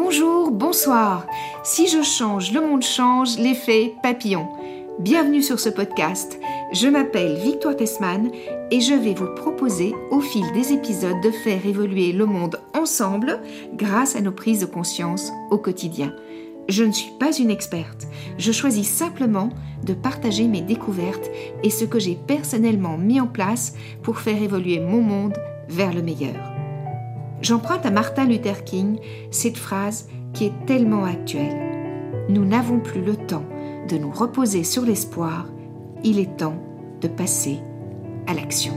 Bonjour, bonsoir. Si je change, le monde change, l'effet papillon. Bienvenue sur ce podcast. Je m'appelle Victoire Tessman et je vais vous proposer au fil des épisodes de faire évoluer le monde ensemble grâce à nos prises de conscience au quotidien. Je ne suis pas une experte. Je choisis simplement de partager mes découvertes et ce que j'ai personnellement mis en place pour faire évoluer mon monde vers le meilleur. J'emprunte à Martin Luther King cette phrase qui est tellement actuelle. Nous n'avons plus le temps de nous reposer sur l'espoir, il est temps de passer à l'action.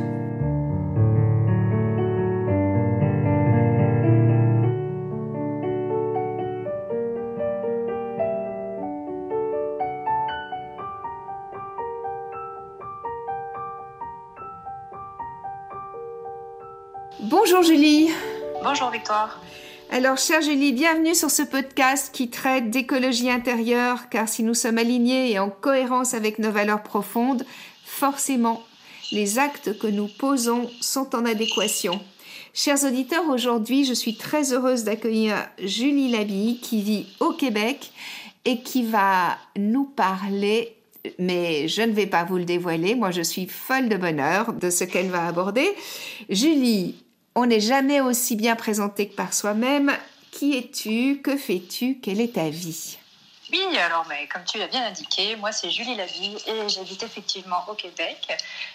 Bonjour Julie. Bonjour Victoire. Alors, chère Julie, bienvenue sur ce podcast qui traite d'écologie intérieure, car si nous sommes alignés et en cohérence avec nos valeurs profondes, forcément, les actes que nous posons sont en adéquation. Chers auditeurs, aujourd'hui, je suis très heureuse d'accueillir Julie Labille qui vit au Québec et qui va nous parler mais je ne vais pas vous le dévoiler. Moi, je suis folle de bonheur de ce qu'elle va aborder. Julie, on n'est jamais aussi bien présenté que par soi-même. Qui es-tu? Que fais-tu? Quelle est ta vie? Oui, alors mais comme tu l'as bien indiqué, moi c'est Julie Lavie et j'habite effectivement au Québec.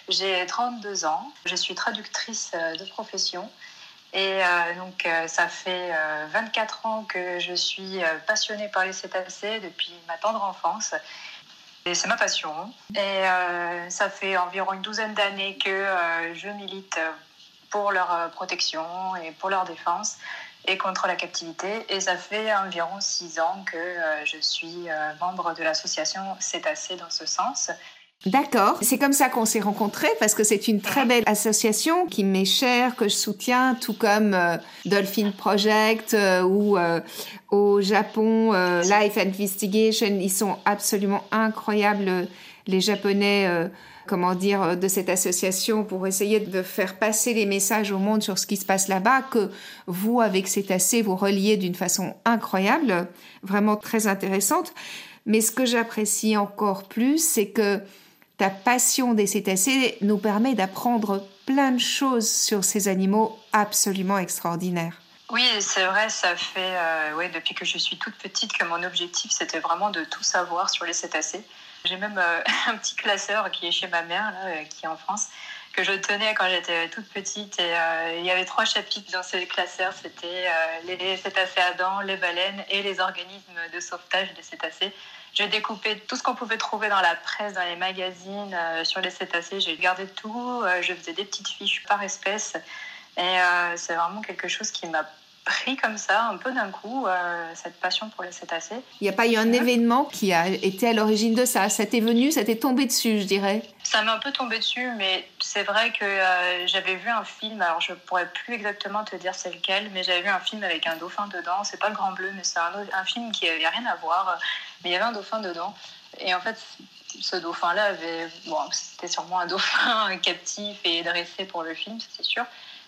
J'ai 32 ans, je suis traductrice euh, de profession. Et euh, donc, euh, ça fait 24 ans que je suis passionnée par les cétacés depuis ma tendre enfance. Et c'est ma passion. Et ça fait environ une douzaine d'années que je milite pour leur euh, protection et pour leur défense et contre la captivité. Et ça fait environ six ans que euh, je suis euh, membre de l'association Cétacé dans ce sens. D'accord, c'est comme ça qu'on s'est rencontrés parce que c'est une très belle association qui m'est chère, que je soutiens, tout comme Dolphin Project ou au Japon Life Investigation. Ils sont absolument incroyables, les Japonais comment dire, euh, de cette association pour essayer de faire passer les messages au monde sur ce qui se passe là-bas, que vous, avec Cétacé, vous reliez d'une façon incroyable, vraiment très intéressante. Mais ce que j'apprécie encore plus, c'est que ta passion des cétacés nous permet d'apprendre plein de choses sur ces animaux absolument extraordinaires. Oui, c'est vrai, ça fait euh, depuis que je suis toute petite que mon objectif c'était vraiment de tout savoir sur les cétacés. J'ai même euh, un petit classeur qui est chez ma mère, euh, qui est en France, que je tenais quand j'étais toute petite. Et euh, il y avait trois chapitres dans ce classeur. C'était les cétacés à dents, les baleines et les organismes de sauvetage des cétacés. Je découpais tout ce qu'on pouvait trouver dans la presse, dans les magazines sur les cétacés. J'ai gardé tout. je faisais des petites fiches par espèce. Et c'est vraiment quelque chose qui m'a pris comme ça, un peu d'un coup, euh, cette passion pour les cétacés. Il n'y a pas eu un événement qui a été à l'origine de ça? Ça t'est venu, ça t'est tombé dessus, je dirais? Ça m'a un peu tombé dessus, mais c'est vrai que euh, j'avais vu un film, alors je pourrais plus exactement te dire c'est lequel, mais j'avais vu un film avec un dauphin dedans. C'est pas le Grand Bleu, mais c'est un, un, film qui avait rien à voir, mais il y avait un dauphin dedans. Et en fait, ce dauphin-là avait. Bon, c'était sûrement un dauphin captif et dressé pour le film, c'est sûr.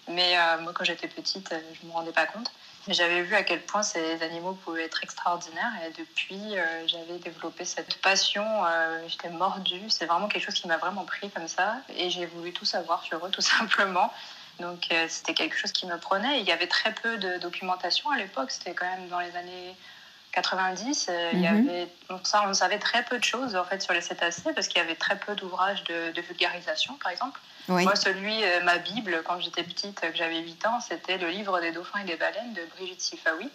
Mais euh, moi, quand j'étais petite, euh, je ne me rendais pas compte. J'avais vu à quel point ces animaux pouvaient être extraordinaires et depuis, euh, j'avais développé cette passion. J'étais mordue. C'est vraiment quelque chose qui m'a vraiment pris comme ça et j'ai voulu tout savoir sur eux, tout simplement. Donc, c'était quelque chose qui me prenait. Il y avait très peu de documentation à l'époque. C'était quand même dans les années 90. Il y mhm. avait, ça, on savait très peu de choses en fait sur les cétacés parce qu'il y avait très peu d'ouvrages de, de vulgarisation, par exemple. Moi, celui, euh, ma Bible, quand j'étais petite, que j'avais 8 ans, c'était le livre des dauphins et des baleines de Brigitte Sifawi.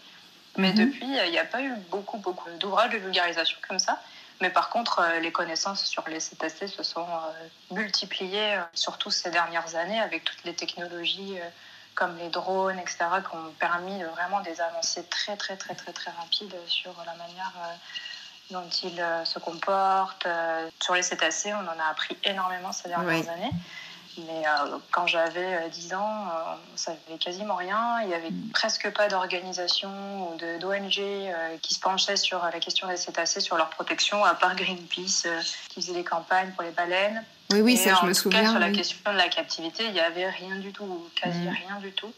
Mais mhm. depuis, euh, il n'y a pas eu beaucoup, beaucoup d'ouvrages de vulgarisation comme ça. Mais par contre, euh, les connaissances sur les cétacés se sont multipliées, surtout ces dernières années, avec toutes les technologies comme les drones, etc., qui ont permis vraiment des avancées très, très, très, très, très rapides sur la manière dont ils se comportent. Sur les cétacés, on en a appris énormément ces dernières années. Mais euh, quand j'avais 10 euh, ans, euh, on ne savait quasiment rien. Il n'y avait presque pas d'organisation ou d'ONG qui se penchait sur la question des cétacés, sur leur protection, à part Greenpeace qui faisait des campagnes pour les baleines. Oui, oui, ça, je me souviens. Cas, sur la question de la captivité, il n'y avait rien du tout, quasi mm. rien du tout.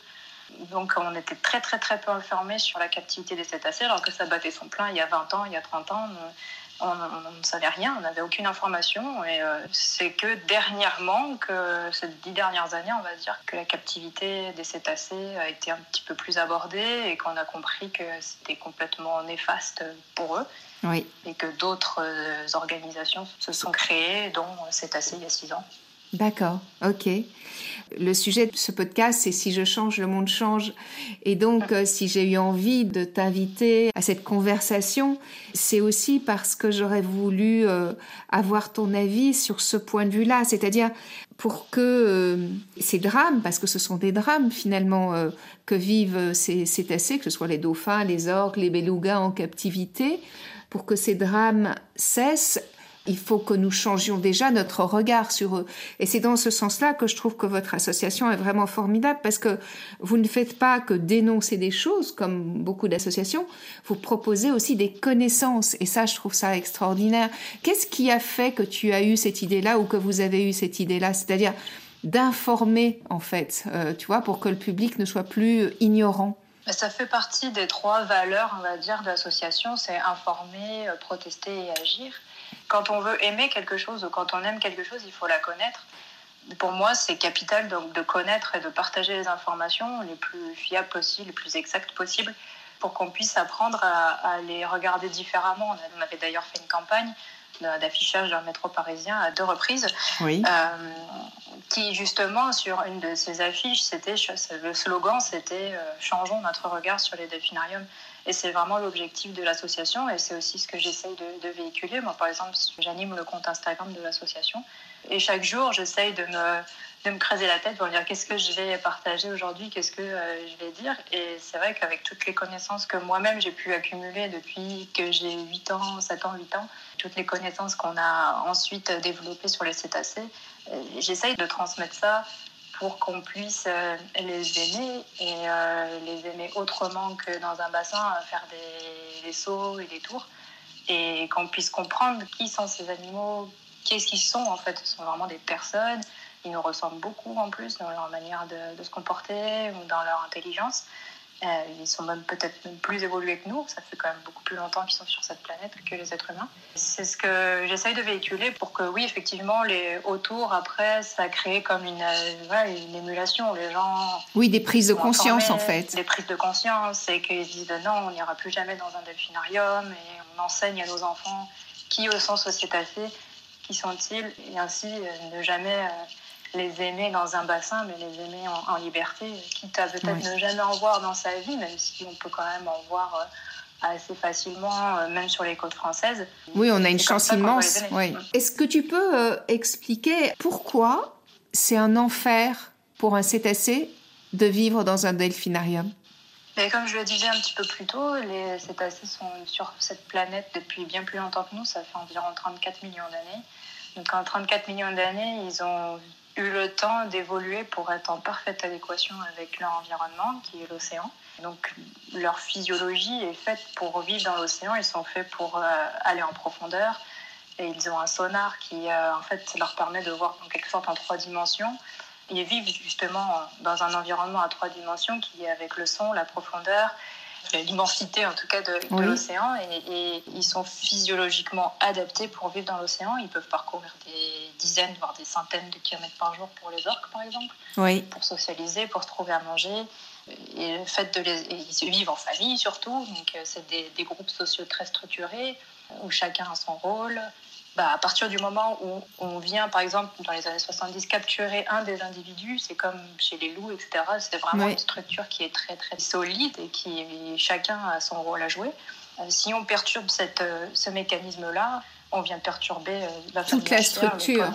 Donc on était très très très peu informés sur la captivité des cétacés, alors que ça battait son plein il y a 20 ans, il y a 30 ans. On, ne savait rien, on n'avait aucune information. Et euh, c'est que dernièrement, que ces dix dernières années, on va dire, que la captivité des cétacés a été un petit peu plus abordée et qu'on a compris que c'était complètement néfaste pour eux. Oui. Et que d'autres euh, organisations se sont créées, dont Cétacés il y a six ans. D'accord, ok. Le sujet de ce podcast, c'est si je change, le monde change. Et donc, euh, si j'ai eu envie de t'inviter à cette conversation, c'est aussi parce que j'aurais voulu euh, avoir ton avis sur ce point de vue-là. C'est-à-dire, pour que euh, ces drames, parce que ce sont des drames finalement que vivent ces cétacés, que ce soit les dauphins, les orques, les belugas en captivité, pour que ces drames cessent, il faut que nous changions déjà notre regard sur eux. Et c'est dans ce sens-là que je trouve que votre association est vraiment formidable parce que vous ne faites pas que dénoncer des choses comme beaucoup d'associations, vous proposez aussi des connaissances et ça, je trouve ça extraordinaire. Qu'est-ce qui a fait que tu as eu cette idée-là ou que vous avez eu cette idée-là? C'est-à-dire d'informer en fait, euh, tu vois, pour que le public ne soit plus ignorant. Ça fait partie des trois valeurs, on va dire, de l'association, c'est informer, euh, protester et agir quand on veut aimer quelque chose ou quand on aime quelque chose, il faut la connaître. Pour moi, c'est capital donc, de connaître et de partager les informations les plus fiables possibles, les plus exactes possibles, pour qu'on puisse apprendre à, les regarder différemment. On avait d'ailleurs fait une campagne d'affichage dans le métro parisien à deux reprises, oui. euh, qui justement sur une de ces affiches, c'était le slogan, c'était euh, changeons notre regard sur les delphinariums. Et c'est vraiment l'objectif de l'association et c'est aussi ce que j'essaye de, véhiculer. Moi, par exemple, j'anime le compte Instagram de l'association et chaque jour, j'essaye de me, de me creuser la tête pour dire qu'est-ce que je vais partager aujourd'hui, qu'est-ce que euh, je vais dire. Et c'est vrai qu'avec toutes les connaissances que moi-même j'ai pu accumuler depuis que j'ai 8 ans, 7 ans, 8 ans, toutes les connaissances qu'on a ensuite développées sur les cétacés, j'essaye de transmettre ça pour qu'on puisse euh, les aimer et euh, les aimer autrement que dans un bassin, faire des, sauts et des tours, et qu'on puisse comprendre qui sont ces animaux, qu'est-ce qu'ils sont en fait. Ce sont vraiment des personnes, ils nous ressemblent beaucoup en plus dans leur manière de se comporter ou dans leur intelligence. Euh, ils sont même peut-être plus évolués que nous. Ça fait quand même beaucoup plus longtemps qu'ils sont sur cette planète que les êtres humains. C'est ce que j'essaye de véhiculer pour que, oui, effectivement, les autour, après, ça crée comme une, euh, une émulation. Les gens. Oui, des prises de conscience, en fait. Des prises de conscience et qu'ils disent non, on n'ira plus jamais dans un delphinarium et on enseigne à nos enfants qui, au sens cétacés, qui sont-ils et ainsi euh, ne jamais les aimer dans un bassin, mais les aimer en, liberté, quitte à peut-être ne jamais en voir dans sa vie, même si on peut quand même en voir euh, assez facilement, euh, même sur les côtes françaises. Oui, on a une chance immense. Oui. Est-ce que tu peux euh, expliquer pourquoi c'est un enfer pour un cétacé de vivre dans un delphinarium? Mais comme je le disais un petit peu plus tôt, les cétacés sont sur cette planète depuis bien plus longtemps que nous, ça fait environ 34 millions d'années. Donc en 34 millions d'années, ils ont eu le temps d'évoluer pour être en parfaite adéquation avec leur environnement, qui est l'océan. Donc leur physiologie est faite pour vivre dans l'océan, ils sont faits pour euh, aller en profondeur, et ils ont un sonar qui euh, en fait leur permet de voir en quelque sorte en trois dimensions. Ils vivent justement dans un environnement à trois dimensions qui est avec le son, la profondeur l'immensité en tout cas de, l'océan et, ils sont physiologiquement adaptés pour vivre dans l'océan. Ils peuvent parcourir des dizaines, voire des centaines de kilomètres par jour pour les orques par exemple, oui. pour socialiser, pour se trouver à manger. Et le fait de les, ils vivent en famille surtout, donc euh, c'est des, des groupes sociaux très structurés où chacun a son rôle, bah, à partir du moment où on vient, par exemple, dans les années 70, capturer un des individus, c'est comme chez les loups, etc. C'est vraiment une structure qui est très, très solide et qui chacun a son rôle à jouer. Euh, si on perturbe cette, euh, ce mécanisme-là, on vient perturber euh, la toute la structure.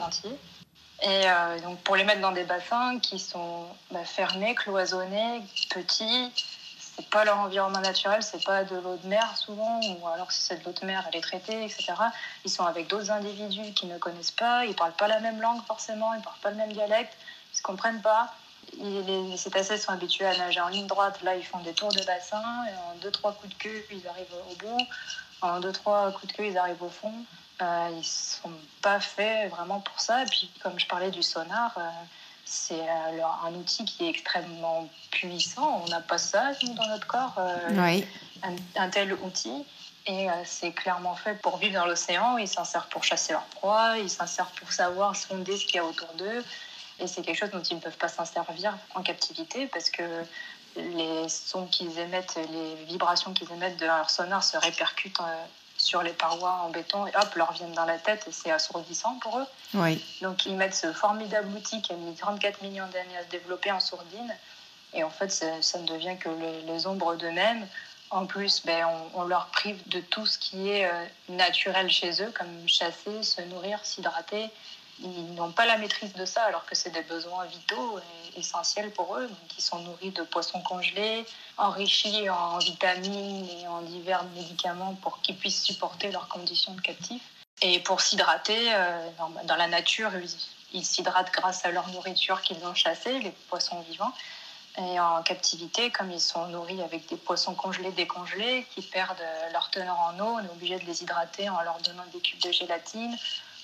Et donc pour les mettre dans des bassins qui sont bah, fermés, cloisonnés, petits, c'est pas leur environnement naturel, c'est pas de l'eau de mer souvent, ou alors si c'est de l'eau de mer, elle est traitée, etc. Ils sont avec d'autres individus qui ne connaissent pas, ils parlent pas la même langue forcément, ils parlent pas le même dialecte, ils se comprennent pas. Les cétacés sont habitués à nager en ligne droite, là ils font des tours de bassin, en deux trois coups de queue ils arrivent au bout, en deux trois coups de queue ils arrivent au fond. Euh, ils sont pas faits vraiment pour ça. Et puis comme je parlais du sonar. Euh, c'est un outil qui est extrêmement puissant. On n'a pas ça dans notre corps, oui. un, tel outil. Et c'est clairement fait pour vivre dans l'océan. Ils s'en servent pour chasser leur proie, ils s'en servent pour savoir sonder ce qu'il y a autour d'eux. Et c'est quelque chose dont ils ne peuvent pas s'en servir en captivité parce que les sons qu'ils émettent, les vibrations qu'ils émettent de leur sonar se répercutent euh, sur les parois en béton et hop, leur viennent dans la tête et c'est assourdissant pour eux. Oui. Donc ils mettent ce formidable outil qui a mis 34 millions d'années à se développer en sourdine et en fait ça, ne devient que les, ombres d'eux-mêmes. En plus, ben, on, leur prive de tout ce qui est euh, naturel chez eux, comme chasser, se nourrir, s'hydrater ils n'ont pas la maîtrise de ça, alors que c'est des besoins vitaux essentiels pour eux. Donc, ils sont nourris de poissons congelés, enrichis en vitamines et en divers médicaments pour qu'ils puissent supporter leurs conditions de captifs. Et pour s'hydrater, euh, dans la nature, ils s'hydratent grâce à leur nourriture qu'ils ont chassée, les poissons vivants. Et en captivité, comme ils sont nourris avec des poissons congelés, décongelés, qui perdent leur teneur en eau, on est obligé de les hydrater en leur donnant des cubes de gélatine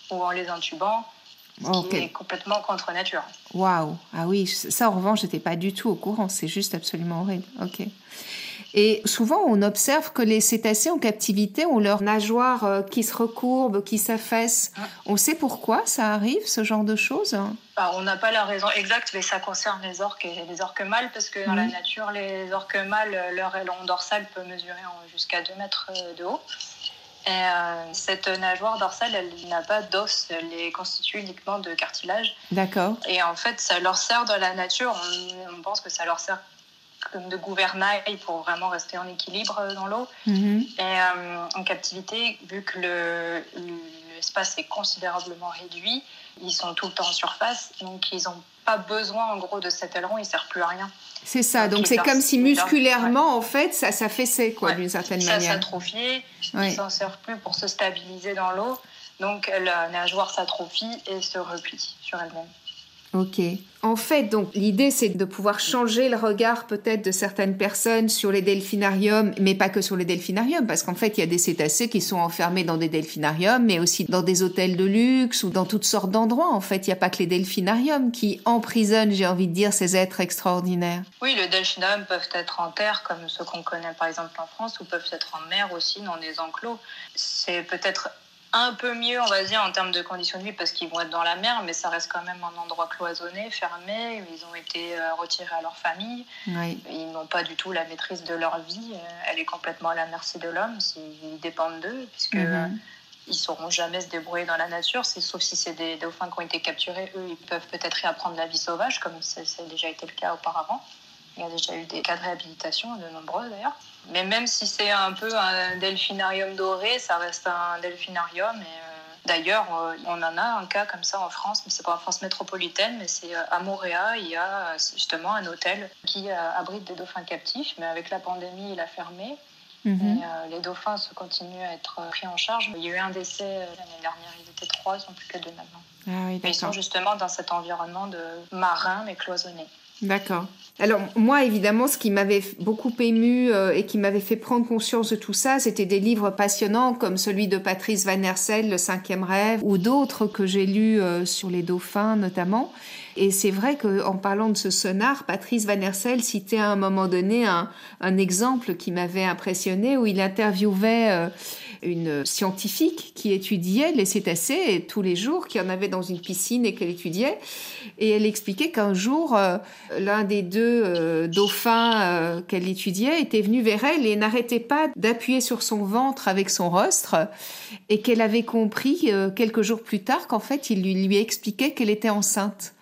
ou en les intubant ce qui est complètement contre nature. Waouh Ah oui, ça en revanche, j'étais pas du tout au courant. C'est juste absolument horrible. Ok. Et souvent, on observe que les cétacés en captivité ont leurs nageoires euh, qui se recourbent, qui s'affaissent. On sait pourquoi ça arrive, ce genre de choses? Bah, On n'a pas la raison exacte, mais ça concerne les orques et les orques mâles, parce que dans la nature, les orques mâles, leur élan dorsal peut mesurer jusqu'à 2 mètres euh, de haut. Et euh, cette nageoire dorsale, elle n'a pas d'os, elle est constituée uniquement de cartilage. D'accord. Et en fait, ça leur sert dans la nature, on, pense que ça leur sert comme de gouvernail pour vraiment rester en équilibre dans l'eau. Mhm. Et euh, en captivité, vu que l'espace est considérablement réduit, ils sont tout le temps en surface, donc ils n'ont pas besoin en gros de cet aileron, il ne sert plus à rien. C'est ça, donc c'est comme si musculairement, en fait, ça s'affaissait, quoi, d'une certaine manière. Ça s'atrophie, ouais. il s'en sert plus pour se stabiliser dans l'eau, donc la nageoire s'atrophie et se replie sur elle-même. Ok. En fait, donc l'idée c'est de pouvoir changer le regard peut-être de certaines personnes sur les delphinariums, mais pas que sur les delphinariums, parce qu'en fait il y a des cétacés qui sont enfermés dans des delphinariums, mais aussi dans des hôtels de luxe ou dans toutes sortes d'endroits. En fait, il n'y a pas que les delphinariums qui emprisonnent, j'ai envie de dire, ces êtres extraordinaires. Oui, les delphinariums peuvent être en terre, comme ceux qu'on connaît par exemple en France, ou peuvent être en mer aussi, dans des enclos. C'est peut-être un peu mieux, on va dire, en termes de conditions de vie, parce qu'ils vont être dans la mer, mais ça reste quand même un endroit cloisonné, fermé. Ils ont été euh, retirés à leur famille. Ils n'ont pas du tout la maîtrise de leur vie. Euh, elle est complètement à la merci de l'homme s'ils dépendent d'eux, puisque euh, ils sauront jamais se débrouiller dans la nature. Sauf si c'est des dauphins qui ont été capturés, eux, ils peuvent peut-être réapprendre la vie sauvage, comme ça, ça a déjà été le cas auparavant. Il y a déjà eu des cas de réhabilitation, de nombreux d'ailleurs. Mais même si c'est un peu un delphinarium doré, ça reste un delphinarium. Et euh, d'ailleurs, euh, on en a un cas comme ça en France, mais c'est pas en France métropolitaine, mais c'est euh, à Montréal, il y a justement un hôtel qui abrite des dauphins captifs, mais avec la pandémie, il a fermé. Mhm. Et, les dauphins se continuent à être pris en charge. Il y a eu un décès l'année dernière, ils étaient trois, ils sont plus que deux maintenant. Ah oui, ils sont justement dans cet environnement de marin mais cloisonné. D'accord. Alors moi, évidemment, ce qui m'avait beaucoup ému euh, et qui m'avait fait prendre conscience de tout ça, c'était des livres passionnants comme celui de Patrice Van Hersel, Le cinquième rêve, ou d'autres que j'ai lus euh, sur les dauphins notamment. Et c'est vrai qu'en parlant de ce sonar, Patrice Van Hersel citait à un moment donné un, exemple qui m'avait impressionné où il interviewait euh, une scientifique qui étudiait les cétacés tous les jours, qui en avait dans une piscine et qu'elle étudiait. Et elle expliquait qu'un jour, euh, l'un des deux euh, dauphins qu'elle étudiait était venu vers elle et n'arrêtait pas d'appuyer sur son ventre avec son rostre et qu'elle avait compris quelques jours plus tard qu'en fait, il lui expliquait qu'elle était enceinte.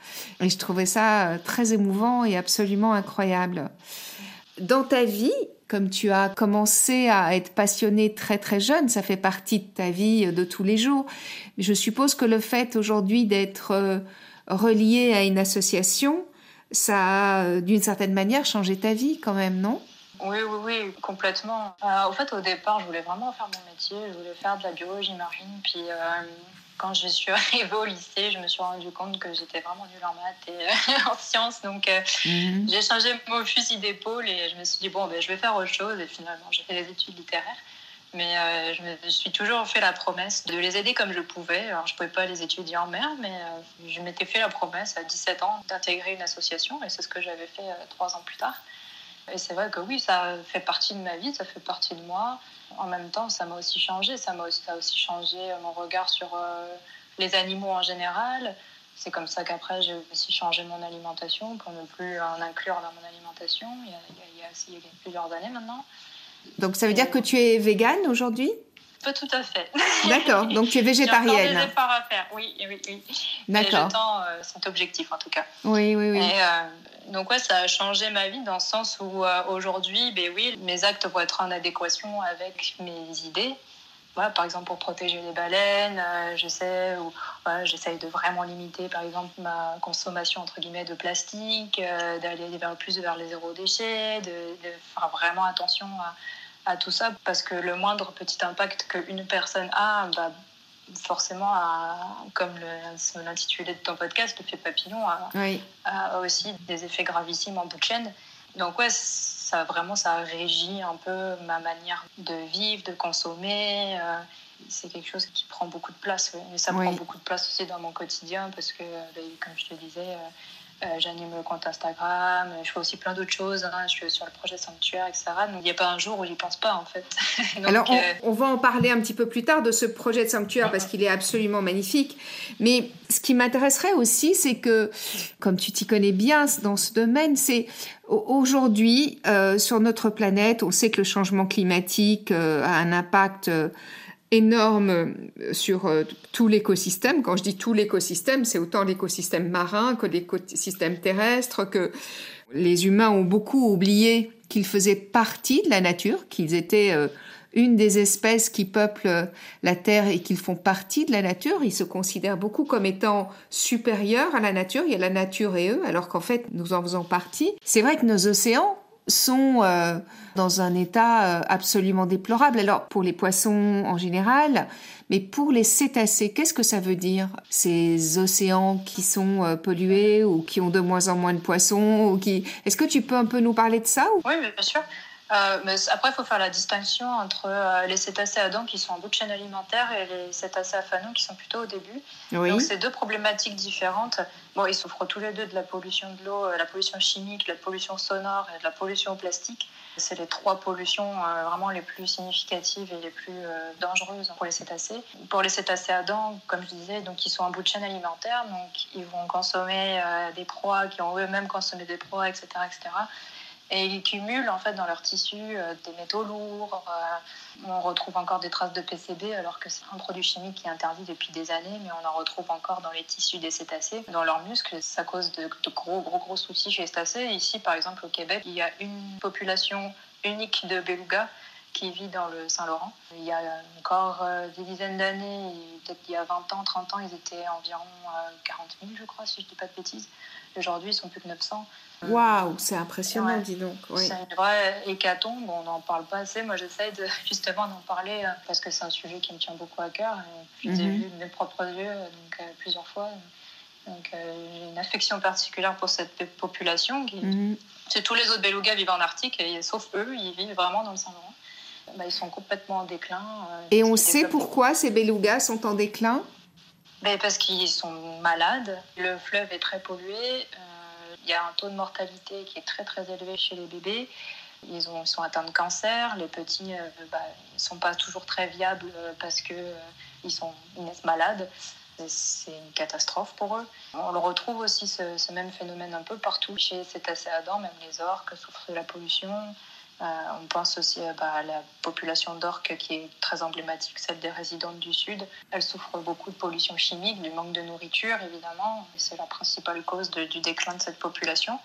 Et je trouvais ça euh, très émouvant et absolument incroyable. Dans ta vie, comme tu as commencé à être passionné très très jeune, ça fait partie de ta vie de tous les jours. Je suppose que le fait aujourd'hui d'être euh, relié à une association, ça a euh, d'une certaine manière changé ta vie quand même, non? Oui, oui, oui, complètement. en fait, au départ, je voulais vraiment faire mon métier, je voulais faire de la biologie marine, puis quand je suis arrivée au lycée, je me suis rendu compte que j'étais vraiment nulle en maths et euh, en sciences. Donc, euh, mhm. j'ai changé mon fusil d'épaule et je me suis dit, bon, ben, je vais faire autre chose. Et finalement, j'ai fait des études littéraires. Mais euh, je me suis toujours fait la promesse de les aider comme je pouvais. Alors, je ne pouvais pas les étudier en mer, mais je m'étais fait la promesse à 17 ans d'intégrer une association, et c'est ce que j'avais fait trois ans plus tard. Et c'est vrai que oui, ça fait partie de ma vie, ça fait partie de moi. En même temps, ça m'a aussi changé. Ça m'a aussi, aussi, changé mon regard sur les animaux en général. C'est comme ça qu'après, j'ai aussi changé mon alimentation pour ne plus en inclure dans mon alimentation. Il y a, il y a, il y a plusieurs années maintenant. Donc ça veut dire que tu es végane aujourd'hui? Pas tout à fait. D'accord, donc tu es végétarienne. J'ai efforts à faire, oui, oui, oui. D'accord. J'attends euh, cet objectif en tout cas. Oui, oui, oui. Et, euh, donc ouais, ça a changé ma vie dans le sens où euh, aujourd'hui, ben oui, mes actes vont être en adéquation avec mes idées. Voilà, par exemple, pour protéger les baleines, j'essaie ou j'essaye de vraiment limiter, par exemple, ma consommation entre guillemets de plastique, d'aller vers plus vers les zéro déchets, de, faire vraiment attention à, à tout ça parce que le moindre petit impact qu'une personne a, bah, forcément, comme l'intitulé de ton podcast, le fait papillon, a, aussi des effets gravissimes en bout de chaîne. Donc ouais, ça vraiment, ça régit un peu ma manière de vivre, de consommer. Euh, c'est quelque chose qui prend beaucoup de place. Mais ça prend beaucoup de place aussi dans mon quotidien parce que, bah, comme je te disais, euh, j'anime le compte Instagram, je fais aussi plein d'autres choses. Hein. Je suis sur le projet Sanctuaire, etc. Donc il n'y a pas un jour où j'y pense pas en fait. Alors euh, on, va en parler un petit peu plus tard de ce projet de Sanctuaire parce qu'il est absolument magnifique. Mais ce qui m'intéresserait aussi, c'est que, comme tu t'y connais bien dans ce domaine, c'est aujourd'hui euh, sur notre planète, on sait que le changement climatique a un impact énorme euh, sur euh, tout l'écosystème. Quand je dis tout l'écosystème, c'est autant l'écosystème marin que l'écosystème terrestre, que les humains ont beaucoup oublié qu'ils faisaient partie de la nature, qu'ils étaient euh, une des espèces qui peuplent la Terre et qu'ils font partie de la nature. Ils se considèrent beaucoup comme étant supérieurs à la nature. Il y a la nature et eux, alors qu'en fait, nous en faisons partie. C'est vrai que nos océans sont euh, dans un état euh, absolument déplorable. Alors pour les poissons en général, mais pour les cétacés, qu'est-ce que ça veut dire Ces océans qui sont euh, pollués ou qui ont de moins en moins de poissons ou qui... Est-ce que tu peux un peu nous parler de ça Oui, bien sûr. Euh, mais après, il faut faire la distinction entre euh, les cétacés à dents qui sont en bout de chaîne alimentaire et les cétacés à fanon qui sont plutôt au début. Donc, c'est deux problématiques différentes. Bon, ils souffrent tous les deux de la pollution de l'eau, euh, la pollution chimique, la pollution sonore et de la pollution au plastique. C'est les trois pollutions vraiment les plus significatives et les plus dangereuses pour les cétacés. Pour les cétacés à dents, comme je disais, donc ils sont en bout de chaîne alimentaire, donc ils vont consommer des proies qui ont eux-mêmes consommé des proies, etc., etc. Et ils cumulent en fait dans leur tissu euh, des métaux lourds. Euh, on retrouve encore des traces de PCB alors que c'est un produit chimique qui est interdit depuis des années, mais on en retrouve encore dans les tissus des cétacés, dans leurs muscles. Ça cause de, gros, gros, gros soucis chez les cétacés. Ici, par exemple, au Québec, il y a une population unique de belugas qui vit dans le Saint-Laurent. Il y a encore euh, des dizaines d'années, peut-être il y a 20 ans, 30 ans, ils étaient environ 40 000, je crois, si je ne dis pas de bêtises. Aujourd'hui, ils sont plus que 900. Waouh, c'est impressionnant, dis donc. C'est une vraie hécatombe, on n'en parle pas assez. Moi, j'essaie de, justement d'en parler euh, parce que c'est un sujet qui me tient beaucoup à cœur. J'ai mhm. vu de mes propres yeux donc, euh, plusieurs fois. Donc, euh, j'ai une affection particulière pour cette population. Qui... Mhm. C'est tous les autres belugas vivent en Arctique, et, sauf eux, ils vivent vraiment dans le Saint-Laurent. Bah, ils sont complètement en déclin. et on sait pourquoi ces belugas sont en déclin? Ben, Parce qu'ils sont malades. Le fleuve est très pollué. Il y a un taux de mortalité qui est très très élevé chez les bébés. Ils, ont, sont atteints de cancer. Les petits ne euh, bah, sont pas toujours très viables euh, parce qu'ils euh, ils sont naissent malades. C'est une catastrophe pour eux. On le retrouve aussi ce, même phénomène un peu partout chez Adam, même les orques souffrent de la pollution. Euh, on pense aussi euh, bah, à la population d'orques qui est très emblématique, celle des résidentes du Sud. Elle souffre beaucoup de pollution chimique, du manque de nourriture évidemment. C'est la principale cause du déclin de cette population.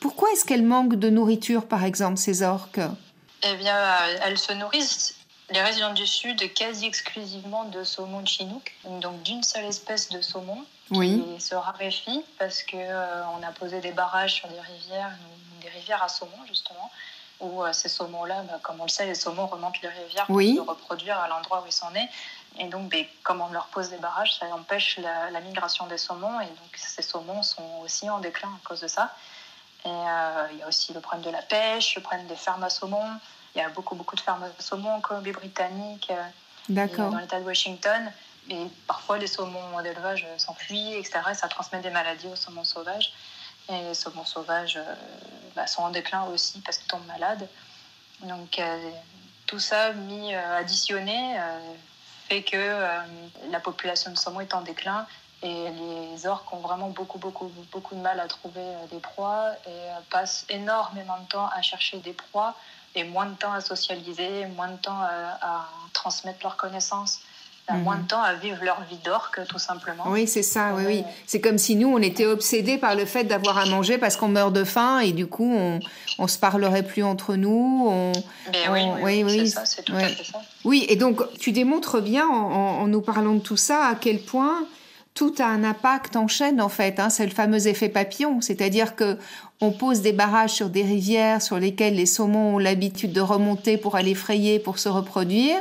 Pourquoi est-ce qu'elle manque de nourriture, par exemple, ces orques? Eh bien, euh, elles se nourrissent les résidents du Sud quasi exclusivement de saumon chinook, donc d'une seule espèce de saumon qui se raréfie parce qu'on on a posé des barrages sur des rivières, des rivières à saumon justement, où euh, ces saumons-là, bah, comme on le sait, les saumons remontent les rivières pour se reproduire à l'endroit où ils sont nés. Et donc, ben, comme on leur pose des barrages, ça empêche la, migration des saumons. Et donc, ces saumons sont aussi en déclin à cause de ça. Et il y a aussi le problème de la pêche, le problème des fermes à saumon. Il y a beaucoup, beaucoup de fermes à saumon en Colombie-Britannique, dans l'État de Washington. Et parfois, les saumons d'élevage s'enfuient, etc. Et ça transmet des maladies aux saumons sauvages. Et les saumons sauvages bah, sont en déclin aussi parce qu'ils tombent malades. Donc, tout ça mis additionné fait que la population de saumon est en déclin et les orques ont vraiment beaucoup, beaucoup, beaucoup de mal à trouver euh, des proies et euh, passent énormément de temps à chercher des proies et moins de temps à socialiser, moins de temps à, transmettre leurs connaissances. Moins de mhm. temps à vivre leur vie d'orque, tout simplement. Oui, c'est ça, oui, oui. C'est comme si nous, on était obsédés par le fait d'avoir à manger parce qu'on meurt de faim et du coup, on, on se parlerait plus entre nous. On, ben oui, oui, oui, c'est ça, c'est tout à fait ça. Oui, et donc, tu démontres bien en, en, nous parlant de tout ça à quel point tout a un impact en chaîne en fait. Hein. c'est le fameux effet papillon, c'est-à-dire que on pose des barrages sur des rivières sur lesquelles les saumons ont l'habitude de remonter pour aller frayer, pour se reproduire.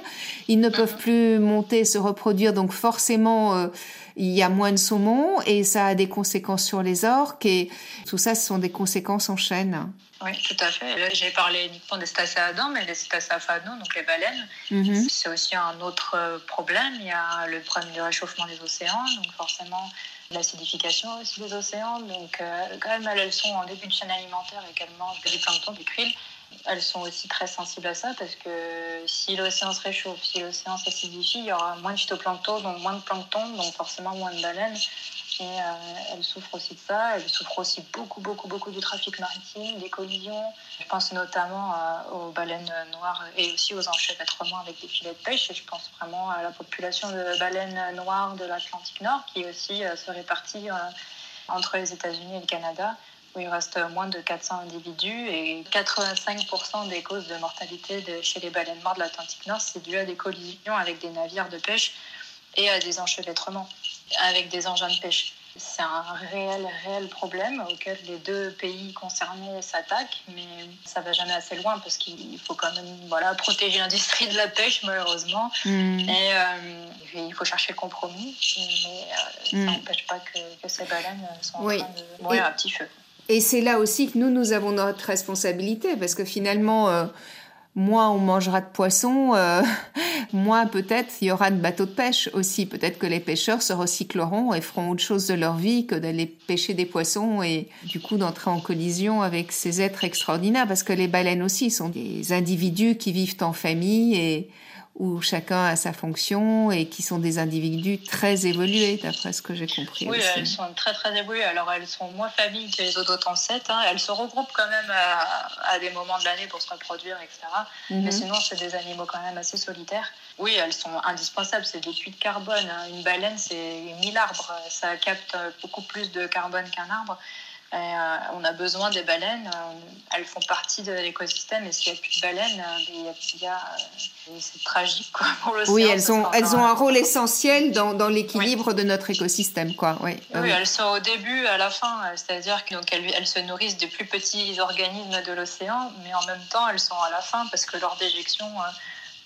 Ils ne peuvent plus monter, se reproduire, donc forcément euh, il y a moins de saumons et ça a des conséquences sur les orques et tout ça, ce sont des conséquences en chaîne. Oui, tout à fait. j'ai parlé uniquement des stacéadans, mais les stacéaphanon, donc les baleines, mhm. c'est aussi un autre euh, problème. Il y a le problème du réchauffement des océans, donc forcément l'acidification aussi des océans. Donc, euh, quand même, elles, sont en début de chaîne alimentaire et qu'elles mangent des planctons, des krill, elles sont aussi très sensibles à ça parce que si l'océan se réchauffe, si l'océan s'acidifie, il y aura moins de phytoplancton, donc moins de plancton, donc forcément moins de baleines. Et euh, elles souffrent aussi de ça. Elles souffrent aussi beaucoup, beaucoup, beaucoup du trafic maritime, des collisions. Je pense notamment euh, aux baleines noires et aussi aux enchevêtrements avec des filets de pêche. Et je pense vraiment à la population de baleines noires de l'Atlantique Nord qui aussi euh, se répartit entre les États-Unis et le Canada où il reste moins de 400 individus et 85% des causes de mortalité chez les baleines mortes de l'Atlantique Nord, c'est dû à des collisions avec des navires de pêche et à des enchevêtrements avec des engins de pêche. C'est un réel, réel problème auquel les deux pays concernés s'attaquent, mais ça va jamais assez loin parce qu'il faut quand même voilà, protéger l'industrie de la pêche, malheureusement. Mm. Et euh, il faut chercher le compromis, mais euh, ça mm. n'empêche pas que, ces baleines sont en train de mourir à petit feu. Et c'est là aussi que nous, nous avons notre responsabilité, parce que finalement, euh, moins on mangera de poissons, euh, moins peut-être il y aura de bateaux de pêche aussi. Peut-être que les pêcheurs se recycleront et feront autre chose de leur vie que d'aller pêcher des poissons et du coup d'entrer en collision avec ces êtres extraordinaires, parce que les baleines aussi sont des individus qui vivent en famille et où chacun a sa fonction et qui sont des individus très évolués, d'après ce que j'ai compris. Oui, elles sont très très évoluées. Alors elles sont moins familles que les odontocètes. Hein. Elles se regroupent quand même à, des moments de l'année pour se reproduire, etc. Mais mhm. sinon, c'est des animaux quand même assez solitaires. Oui, elles sont indispensables. C'est des puits de carbone. Hein. Une baleine, c'est 1000 arbres. Ça capte beaucoup plus de carbone qu'un arbre. Euh, on a besoin des baleines. Euh, elles font partie de l'écosystème et s'il n'y a plus de baleines, euh, il y a, c'est tragique pour l'océan. Oui, elles ont, elles ont un rôle essentiel dans, dans l'équilibre de notre écosystème. Quoi. Oui, oui, elles sont au début, à la fin. C'est-à-dire qu'elles elles se nourrissent des plus petits organismes de l'océan, mais en même temps, elles sont à la fin parce que lors déjection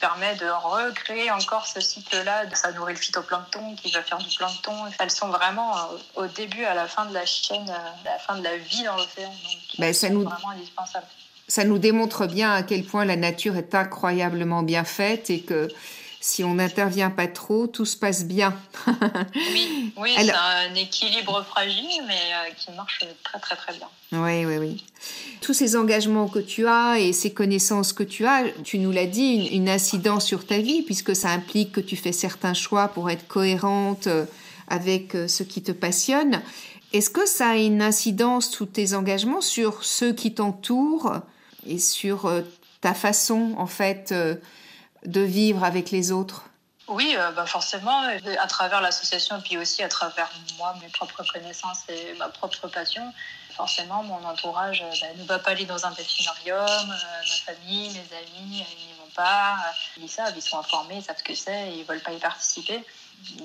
permet de recréer encore ce cycle-là. Ça nourrit le phytoplancton qui va faire du plancton. Elles sont vraiment euh, au début, à la fin de la chaîne, euh, à la fin de la vie dans l'océan. Donc, ben, ça nous... vraiment indispensable. Ça nous démontre bien à quel point la nature est incroyablement bien faite et que si on n'intervient pas trop, tout se passe bien. oui, oui c'est un équilibre fragile, mais euh, qui marche très très très bien. Oui, oui, oui. Tous ces engagements que tu as et ces connaissances que tu as, tu nous l'as dit, une, une, incidence sur ta vie, puisque ça implique que tu fais certains choix pour être cohérente euh, avec euh, ce qui te passionne. Est-ce que ça a une incidence, tous tes engagements, sur ceux qui t'entourent et sur ta façon, en fait, de vivre avec les autres oui, euh, bah forcément, à travers l'association, puis aussi à travers moi, mes propres connaissances et ma propre passion, forcément, mon entourage euh, bah, ne va pas aller dans un delphinarium, euh, ma famille, mes amis, ils n'y vont pas, ils savent, ils sont informés, ils savent ce que c'est, ils ne veulent pas y participer.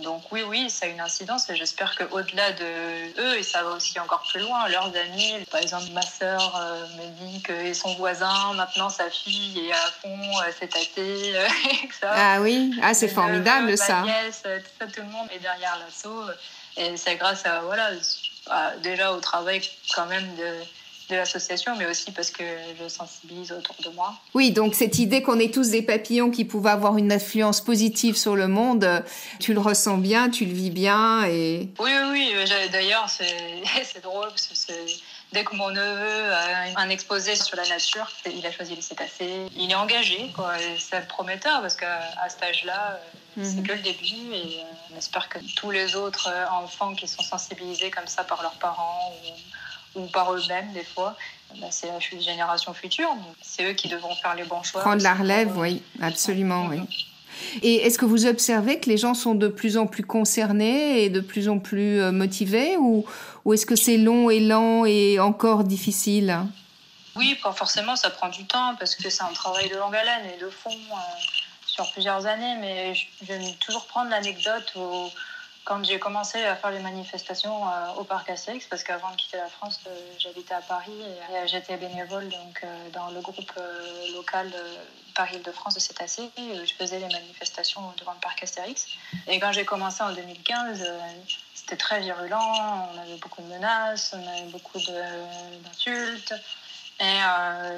Donc oui, oui, ça a une incidence et j'espère qu'au-delà de eux, et ça va aussi encore plus loin, leurs amis, par exemple ma sœur euh, me dit que son voisin, maintenant sa fille est à fond, euh, c'est tâté, euh, Ah oui, ah, c'est formidable ça. Nièce, tout, ça. tout le monde est derrière l'assaut et c'est grâce à, voilà, déjà au travail quand même de de l'association, mais aussi parce que je sensibilise autour de moi. Oui, donc cette idée qu'on est tous des papillons qui pouvaient avoir une influence positive sur le monde, tu le ressens bien, tu le vis bien et... Oui, oui, oui. D'ailleurs, c'est drôle parce que dès que mon neveu a un exposé sur la nature, il a choisi les cétacés. Il est engagé, quoi. C'est prometteur parce qu'à cet âge-là, c'est mhm. que le début et euh, on espère que tous les autres euh, enfants qui sont sensibilisés comme ça par leurs parents ou, par eux-mêmes des fois, bah, c'est la génération future. C'est eux qui devront faire les bons choix. Prendre la relève, oui, absolument, oui. Et est-ce que vous observez que les gens sont de plus en plus concernés et de plus en plus euh, motivés ou, ou est-ce que c'est long et lent et encore difficile? Oui, pas forcément, ça prend du temps parce que c'est un travail de longue haleine et de fond sur plusieurs années, mais je, vais toujours prendre l'anecdote quand j'ai commencé à faire les manifestations euh, au parc Astérix, parce qu'avant de quitter la France, euh, j'habitais à Paris et j'étais bénévole donc, euh, dans le groupe local Paris-Île-de-France de Cétacé. Je faisais les manifestations devant le parc Astérix. Et quand j'ai commencé en 2015, c'était très virulent, on avait beaucoup de menaces, on avait beaucoup d'insultes. Et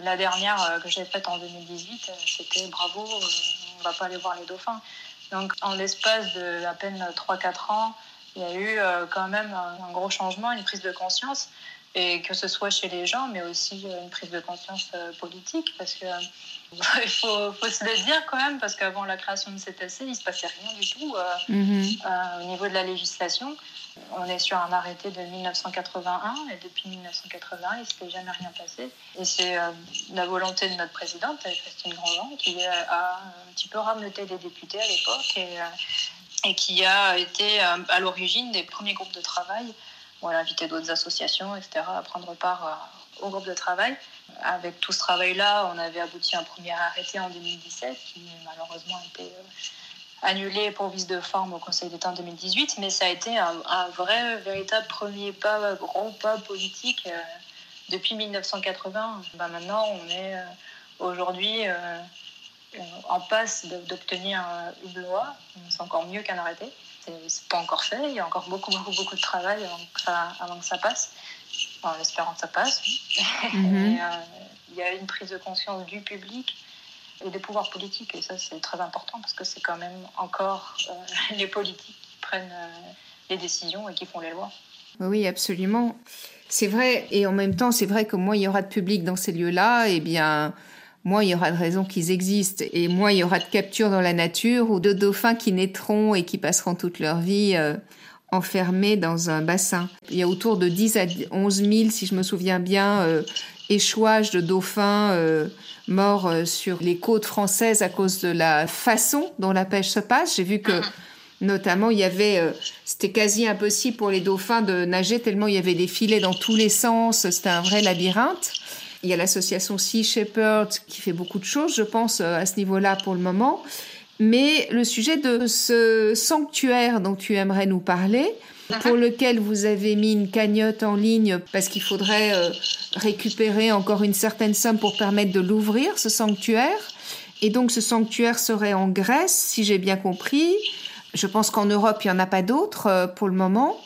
la dernière que j'ai faite en 2018, c'était bravo, on va pas aller voir les dauphins. Donc en l'espace de à peine 3-4 ans, il y a eu euh, quand même un, gros changement, une prise de conscience, et que ce soit chez les gens, mais aussi euh, une prise de conscience euh, politique, parce que il faut, faut, se le dire quand même, parce qu'avant la création de CTC, il se passait rien du tout mm-hmm. au niveau de la législation. On est sur un arrêté de 1981 et depuis 1981, il ne s'était jamais rien passé. Et c'est euh, la volonté de notre présidente, Christine Grandjean, qui a un petit peu rameuté les députés à l'époque et, euh, et, qui a été euh, à l'origine des premiers groupes de travail. Invité d'autres associations, etc., à prendre part au groupe de travail. Avec tout ce travail-là, on avait abouti à un premier arrêté en 2017 qui malheureusement a été annulé pour vice de forme au Conseil d'État en 2018, mais ça a été un, vrai, véritable premier pas, gros pas politique euh, depuis 1980. Ben maintenant, on est euh, aujourd'hui euh, en passe d'obtenir une loi. C'est encore mieux qu'un arrêté. C'est pas encore fait. Il y a encore beaucoup, beaucoup, beaucoup de travail avant que ça, avant que ça passe. En espérant que ça passe. Mhm. il y a une prise de conscience du public et des pouvoirs politiques. Et ça, c'est très important parce que c'est quand même encore euh, les politiques qui prennent euh, les décisions et qui font les lois. Oui, absolument. C'est vrai. Et en même temps, c'est vrai que moins il y aura de public dans ces lieux-là, et eh bien, moins il y aura de raisons qu'ils existent. Et moins il y aura de captures dans la nature ou de dauphins qui naîtront et qui passeront toute leur vie. Euh, enfermés dans un bassin. Il y a autour de 10 à 11 000, si je me souviens bien, échouages de dauphins morts euh, sur les côtes françaises à cause de la façon dont la pêche se passe. J'ai vu que ah. notamment il y avait, euh, c'était quasi impossible pour les dauphins de nager tellement il y avait des filets dans tous les sens. C'était un vrai labyrinthe. Il y a l'association Sea Shepherd qui fait beaucoup de choses, je pense, euh, à ce niveau-là pour le moment. Mais le sujet de ce sanctuaire dont tu aimerais nous parler, pour lequel vous avez mis une cagnotte en ligne parce qu'il faudrait euh, récupérer encore une certaine somme pour permettre de l'ouvrir, ce sanctuaire. Et donc ce sanctuaire serait en Grèce, si j'ai bien compris. Je pense qu'en Europe, il n'y en a pas d'autres euh, pour le moment.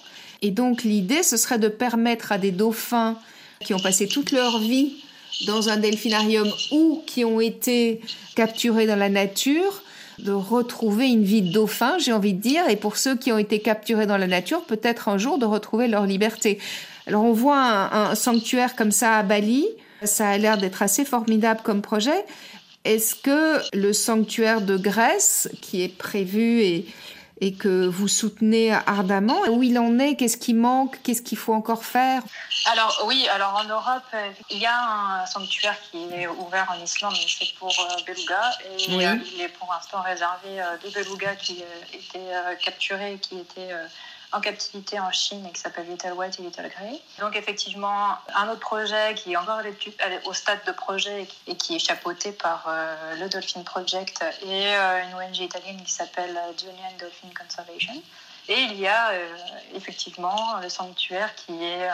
Et donc l'idée, ce serait de permettre à des dauphins qui ont passé toute leur vie dans un delphinarium ou qui ont été capturés dans la nature de retrouver une vie de dauphin, j'ai envie de dire, et pour ceux qui ont été capturés dans la nature, peut-être un jour de retrouver leur liberté. Alors on voit un, sanctuaire comme ça à Bali, ça a l'air d'être assez formidable comme projet. Est-ce que le sanctuaire de Grèce, qui est prévu et et que vous soutenez ardemment. Où il en est? Qu'est-ce qui manque? Qu'est-ce qu'il faut encore faire? Alors oui, alors en Europe, euh, il y a un sanctuaire qui est ouvert en Islande, mais c'est pour euh, belugas et euh, il est pour l'instant réservé à des belugas qui étaient capturés, qui étaient en captivité en Chine et qui s'appelle Little White et Little Grey. Donc effectivement, un autre projet qui est encore au stade de projet et qui est chapeauté par euh, le Dolphin Project et euh, une ONG italienne qui s'appelle Julian Dolphin Conservation. Et il y a euh, effectivement le sanctuaire qui est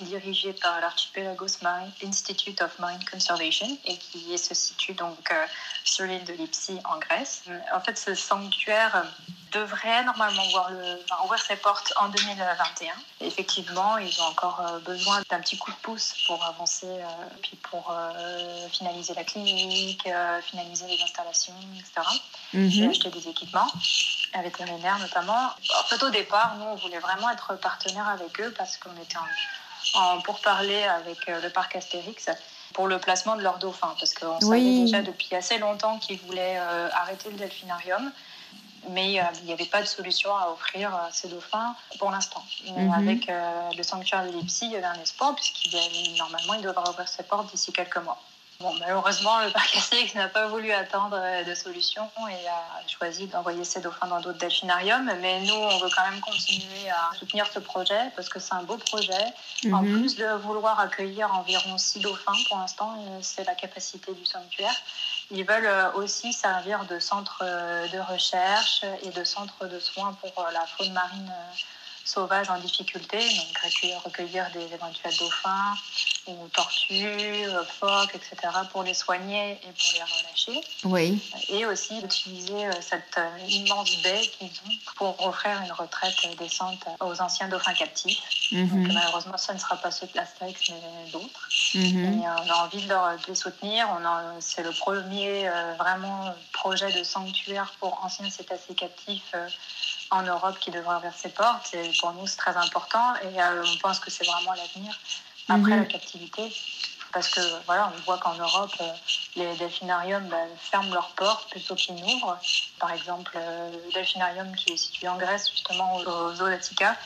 dirigé par l'Archipelagos Marine Institute of Marine Conservation et qui se situe donc sur l'île de Lipsi en Grèce. En fait, ce sanctuaire devrait normalement le, ouvrir ses portes en 2021. effectivement, ils ont encore euh, besoin d'un petit coup de pouce pour avancer, euh, puis pour euh, finaliser la clinique, finaliser les installations, etc. J'ai acheté des équipements, vétérinaires notamment. En fait, au départ, nous, on voulait vraiment être partenaire avec eux parce qu'on était en, en pourparler avec le parc Astérix pour le placement de leurs dauphins, parce qu'on savait déjà depuis assez longtemps qu'ils voulaient arrêter le delphinarium mais euh, il n'y avait pas de solution à offrir à ces dauphins pour l'instant. Mais mhm. avec euh, le sanctuaire de Lipsy, il y avait un espoir, puisqu'il normalement, il devrait ouvrir ses portes d'ici quelques mois. Bon, malheureusement, le parc Astérix n'a pas voulu attendre euh, de solution et a choisi d'envoyer ses dauphins dans d'autres delphinariums. Mais nous, on veut quand même continuer à soutenir ce projet parce que c'est un beau projet. En mhm. plus de vouloir accueillir environ six dauphins pour l'instant, c'est la capacité du sanctuaire. Ils veulent euh, aussi servir de centre euh, de recherche et de centre de soins pour euh, la faune marine sauvage en difficulté, donc recueillir des éventuels dauphins ou tortues, phoques, etc., pour les soigner et pour les relâcher. Oui. Et aussi utiliser cette immense baie qu'ils ont pour offrir une retraite décente aux anciens dauphins captifs. Mhm. malheureusement, ça ne sera pas ceux de l'Astérix, mais d'autres. Mhm. on a envie de, les soutenir. C'est le premier euh, vraiment projet de sanctuaire pour anciens cétacés captifs euh, en Europe qui devrait ouvrir ses portes. Et pour nous, c'est très important et euh, on pense que c'est vraiment l'avenir après mhm. la captivité. Parce que voilà, on voit qu'en Europe, les delphinariums bah, ferment leurs portes plutôt qu'ils n'ouvrent. Par exemple, le delphinarium qui est situé en Grèce, justement au Zoo d'Attica,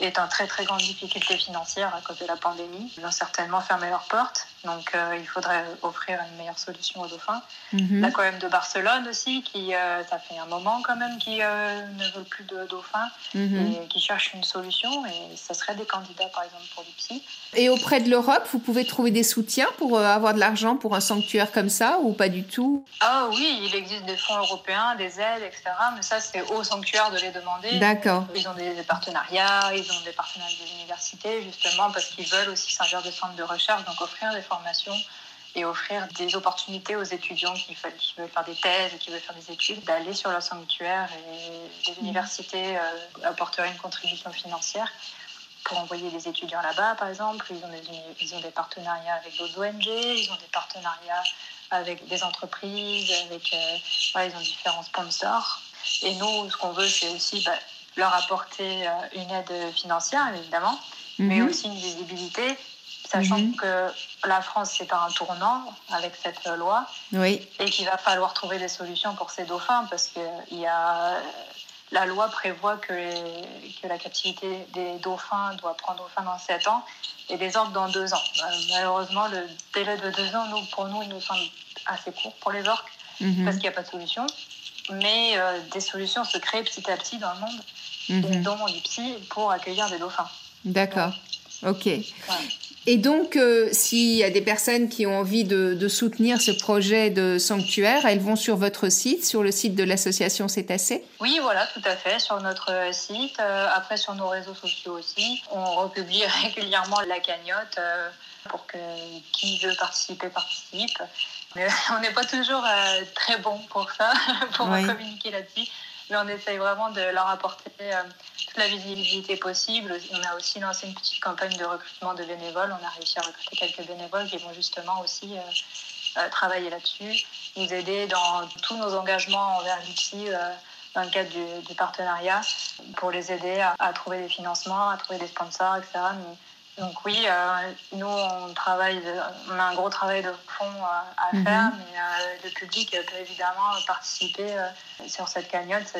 est en très très grande difficulté financière à cause de la pandémie. Ils vont certainement fermer leurs portes, donc euh, il faudrait offrir une meilleure solution aux dauphins. Mhm. L'aquarium de Barcelone aussi, qui euh, ça fait un moment quand même qui euh, ne veut plus de dauphins mhm. et qui cherche une solution et ce serait des candidats par exemple pour l'IPSI. Et auprès de l'Europe, vous pouvez trouver des soutiens pour avoir de l'argent pour un sanctuaire comme ça ou pas du tout? Ah oui, il existe des fonds européens, des aides, etc. Mais ça c'est au sanctuaire de les demander. D'accord. Ils ont des partenariats, ils ont des partenariats des universités justement parce qu'ils veulent aussi servir de centre de recherche, donc offrir des et offrir des opportunités aux étudiants qui veulent, faire des thèses et qui veulent faire des études, d'aller sur le sanctuaire et les mmh. universités euh, apporteraient une contribution financière pour envoyer des étudiants là-bas, par exemple. Ils ont, des, ils ont des partenariats avec d'autres ONG, ils ont des partenariats avec des entreprises, avec, euh, ils ont différents sponsors. Et nous, ce qu'on veut, c'est aussi bah, leur apporter euh, une aide financière, évidemment, mais mhm. aussi une visibilité, sachant mhm. que la France, c'est un tournant avec cette loi, oui. et qu'il va falloir trouver des solutions pour ces dauphins, parce que il y a, la loi prévoit que, que la captivité des dauphins doit prendre fin dans 7 ans, et des orques dans 2 ans. Euh, malheureusement, le délai de 2 ans, nous, pour nous, il nous semble assez court pour les orques, mhm. parce qu'il n'y a pas de solution. Mais euh, des solutions se créent petit à petit dans le monde mmh. dont l'IPSI, pour accueillir des dauphins. D'accord. Ok. Et donc, euh, s'il y a des personnes qui ont envie de, soutenir ce projet de sanctuaire, elles vont sur votre site, sur le site de l'association Cétacé Oui, voilà, tout à fait, sur notre site. Euh, après, sur nos réseaux sociaux aussi. On republie régulièrement la cagnotte euh, pour que qui veut participer, participe. Mais on n'est pas toujours très bon pour ça, pour communiquer là-dessus mais on essaye vraiment de leur apporter euh, toute la visibilité possible. On a aussi lancé une petite campagne de recrutement de bénévoles. On a réussi à recruter quelques bénévoles qui vont justement aussi euh, euh, travailler là-dessus, nous aider dans tous nos engagements envers l'IPSI dans le cadre du, partenariat pour les aider à, trouver des financements, à trouver des sponsors, etc. Donc oui, euh, nous on travaille, on a un gros travail de fond euh, à mhm. faire, mais euh, le public peut évidemment participer sur cette cagnotte.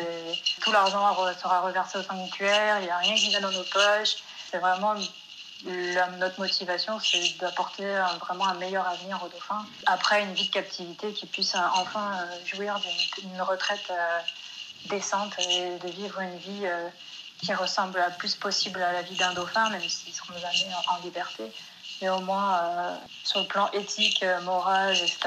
Tout l'argent sera reversé au sanctuaire, il n'y a rien qui vient dans nos poches. C'est vraiment notre motivation, c'est d'apporter vraiment un meilleur avenir aux dauphins. Après une vie de captivité qui puisse enfin jouir d'une retraite décente et de vivre une vie qui ressemble le plus possible à la vie d'un dauphin, même s'ils seront jamais en, liberté. Mais au moins, euh, sur le plan éthique, euh, moral, etc.,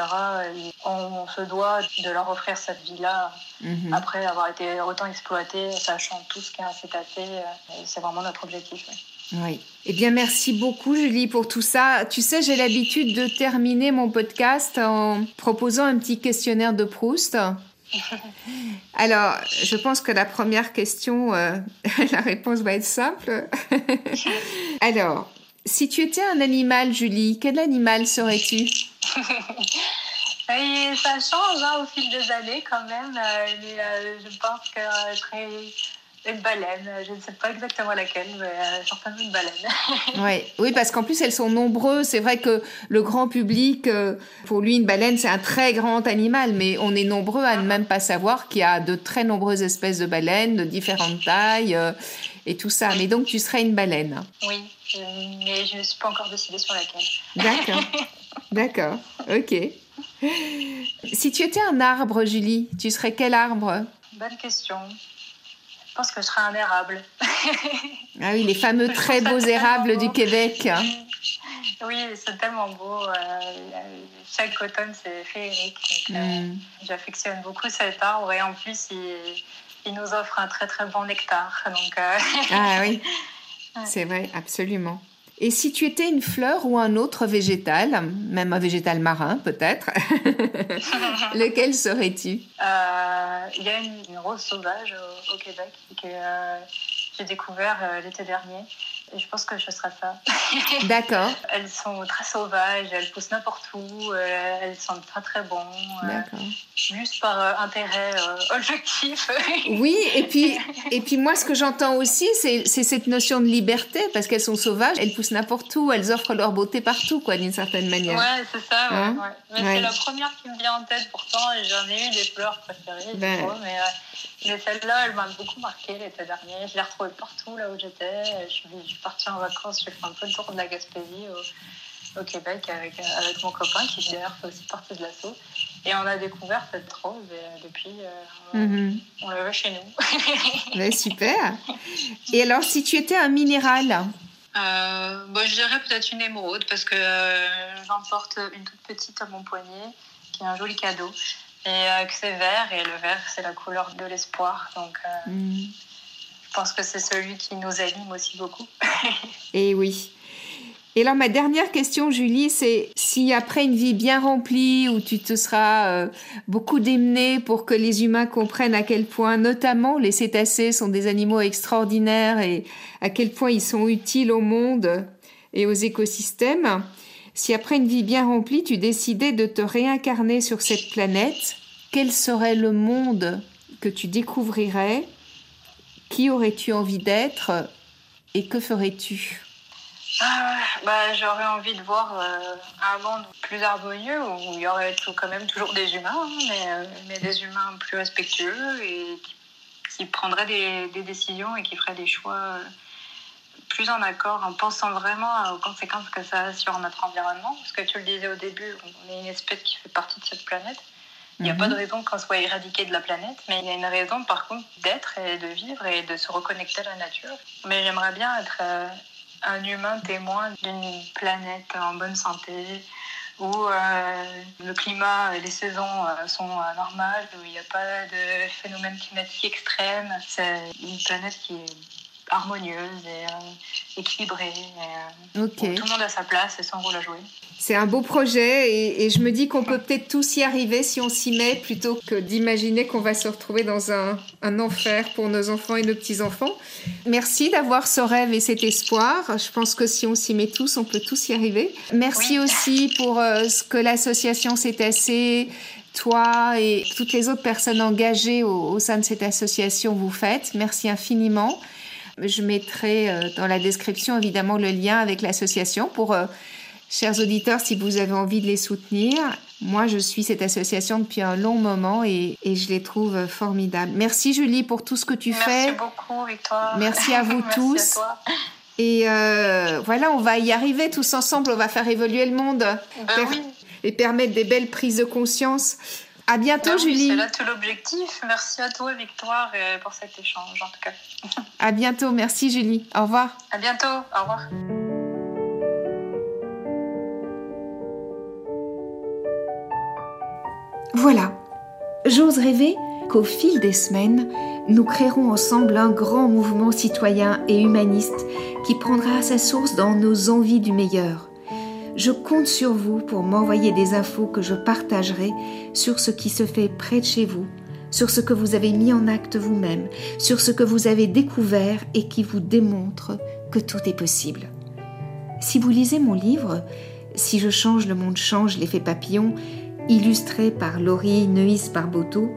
on, se doit de leur offrir cette vie-là mhm. après avoir été autant exploité, sachant tout ce qui s'est passé. C'est vraiment notre objectif. Oui. Eh bien, merci beaucoup, Julie, pour tout ça. Tu sais, j'ai l'habitude de terminer mon podcast en proposant un petit questionnaire de Proust. Alors, je pense que la première question, euh, la réponse va être simple. Alors, si tu étais un animal, Julie, quel animal serais-tu? Ça change hein, au fil des années quand même, euh, euh, je pense que je une baleine, je ne sais pas exactement laquelle, mais euh, certainement une baleine. ouais. Oui, parce qu'en plus elles sont nombreuses. C'est vrai que le grand public, euh, pour lui, une baleine, c'est un très grand animal, mais on est nombreux à ne même pas savoir qu'il y a de très nombreuses espèces de baleines, de différentes tailles euh, et tout ça. Mais donc tu serais une baleine. Oui, mais je ne suis pas encore décidée sur laquelle. D'accord. D'accord. Ok. Si tu étais un arbre, Julie, tu serais quel arbre? Bonne question pense que je serais un érable. ah oui, les fameux très beaux érables du Québec. Oui, c'est tellement beau. Euh, chaque automne, c'est féerique. Euh, mm. J'affectionne beaucoup cet arbre et en plus, il, nous offre un très très bon nectar. Donc, euh, Ah oui, c'est vrai, absolument. Et si tu étais une fleur ou un autre végétal, même un végétal marin peut-être, lequel serais-tu? Euh, Il y a une, rose sauvage au, Québec que euh, j'ai découvert euh, l'été dernier. Je pense que je serai ça. D'accord. elles sont très sauvages, elles poussent n'importe où, euh, elles sentent très très bon. Euh, D'accord. Juste par euh, intérêt olfactif. oui, et puis, et puis moi, ce que j'entends aussi, c'est cette notion de liberté, parce qu'elles sont sauvages, elles poussent n'importe où, elles offrent leur beauté partout, quoi, d'une certaine manière. Ouais, c'est ça. Hein c'est la première qui me vient en tête pourtant, et j'en ai eu des fleurs préférées, ben. mais mais celle-là, elle m'a beaucoup marqué l'été dernier. Je l'ai retrouvée partout là où j'étais. Je suis partie en vacances, j'ai fait un peu le tour de la Gaspésie au, Québec avec, avec mon copain qui d'ailleurs fait aussi partie de l'assaut. Et on a découvert cette rose et euh, depuis, euh, mhm. on la veut chez nous. super. Et alors, si tu étais un minéral? Euh, bon, Je dirais peut-être une émeraude parce que j'en porte une toute petite à mon poignet qui est un joli cadeau. Et euh, que c'est vert, et le vert, c'est la couleur de l'espoir. Donc, euh, mm. Je pense que c'est celui qui nous anime aussi beaucoup. et oui. Et alors, ma dernière question, Julie, c'est si après une vie bien remplie, où tu te seras euh, beaucoup démené pour que les humains comprennent à quel point, notamment, les cétacés sont des animaux extraordinaires et à quel point ils sont utiles au monde et aux écosystèmes, si après une vie bien remplie, tu décidais de te réincarner sur cette planète, quel serait le monde que tu découvrirais Qui aurais-tu envie d'être et que ferais-tu ah, bah, J'aurais envie de voir euh, un monde plus harmonieux où il y aurait quand même toujours des humains, hein, euh, mais, des humains plus respectueux et qui, prendraient des, des, décisions et qui feraient des choix euh, plus en accord en pensant vraiment aux conséquences que ça a sur notre environnement. Parce que tu le disais au début, on est une espèce qui fait partie de cette planète. Il n'y a pas de mhm. raison qu'on soit éradiqué de la planète, mais il y a une raison par contre d'être et de vivre et de se reconnecter à la nature. Mais j'aimerais bien être euh, un humain témoin d'une planète en bonne santé, où euh, le climat et les saisons euh, sont normales, où il n'y a pas de phénomènes climatiques extrêmes. C'est une planète qui est harmonieuse et euh, équilibrée. Euh, tout le monde a sa place et son rôle à jouer. C'est un beau projet et, je me dis qu'on peut peut-être tous y arriver si on s'y met plutôt que d'imaginer qu'on va se retrouver dans un, un, enfer pour nos enfants et nos petits-enfants. Merci d'avoir ce rêve et cet espoir. Je pense que si on s'y met tous, on peut tous y arriver. Merci aussi pour euh, ce que l'association s'est assez toi et toutes les autres personnes engagées au, au, sein de cette association vous faites. Merci infiniment. Je mettrai euh, dans la description évidemment le lien avec l'association pour, euh, chers auditeurs, si vous avez envie de les soutenir. Moi, je suis cette association depuis un long moment et, je les trouve formidables. Merci Julie pour tout ce que tu fais. Merci beaucoup Victoire. Merci à vous tous. Et euh, voilà, on va y arriver tous ensemble. On va faire évoluer le monde ben et permettre des belles prises de conscience. À bientôt, Julie. C'est là tout l'objectif. Merci à toi, Victoire, pour cet échange, en tout cas. À bientôt. Merci, Julie. Au revoir. À bientôt. Au revoir. Voilà. J'ose rêver qu'au fil des semaines, nous créerons ensemble un grand mouvement citoyen et humaniste qui prendra sa source dans nos envies du meilleur je compte sur vous pour m'envoyer des infos que je partagerai sur ce qui se fait près de chez vous, sur ce que vous avez mis en acte vous-même, sur ce que vous avez découvert et qui vous démontre que tout est possible. Si vous lisez mon livre, Si je change, le monde change, l'effet papillon, illustré par Laurie Neuis Barboteau,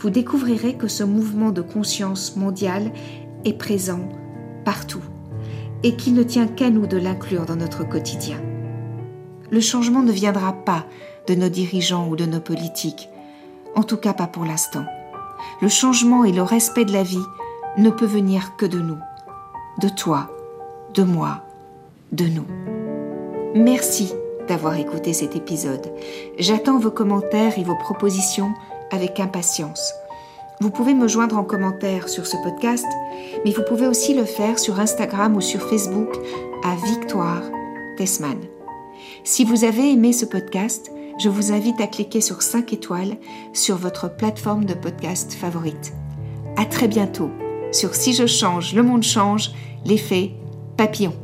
vous découvrirez que ce mouvement de conscience mondiale est présent partout et qu'il ne tient qu'à nous de l'inclure dans notre quotidien. Le changement ne viendra pas de nos dirigeants ou de nos politiques, en tout cas pas pour l'instant. Le changement et le respect de la vie ne peut venir que de nous, de toi, de moi, de nous. Merci d'avoir écouté cet épisode. J'attends vos commentaires et vos propositions avec impatience. Vous pouvez me joindre en commentaire sur ce podcast, mais vous pouvez aussi le faire sur Instagram ou sur Facebook à Victoire Tessman. Si vous avez aimé ce podcast, je vous invite à cliquer sur 5 étoiles sur votre plateforme de podcast favorite. À très bientôt sur Si je change, le monde change, l'effet papillon.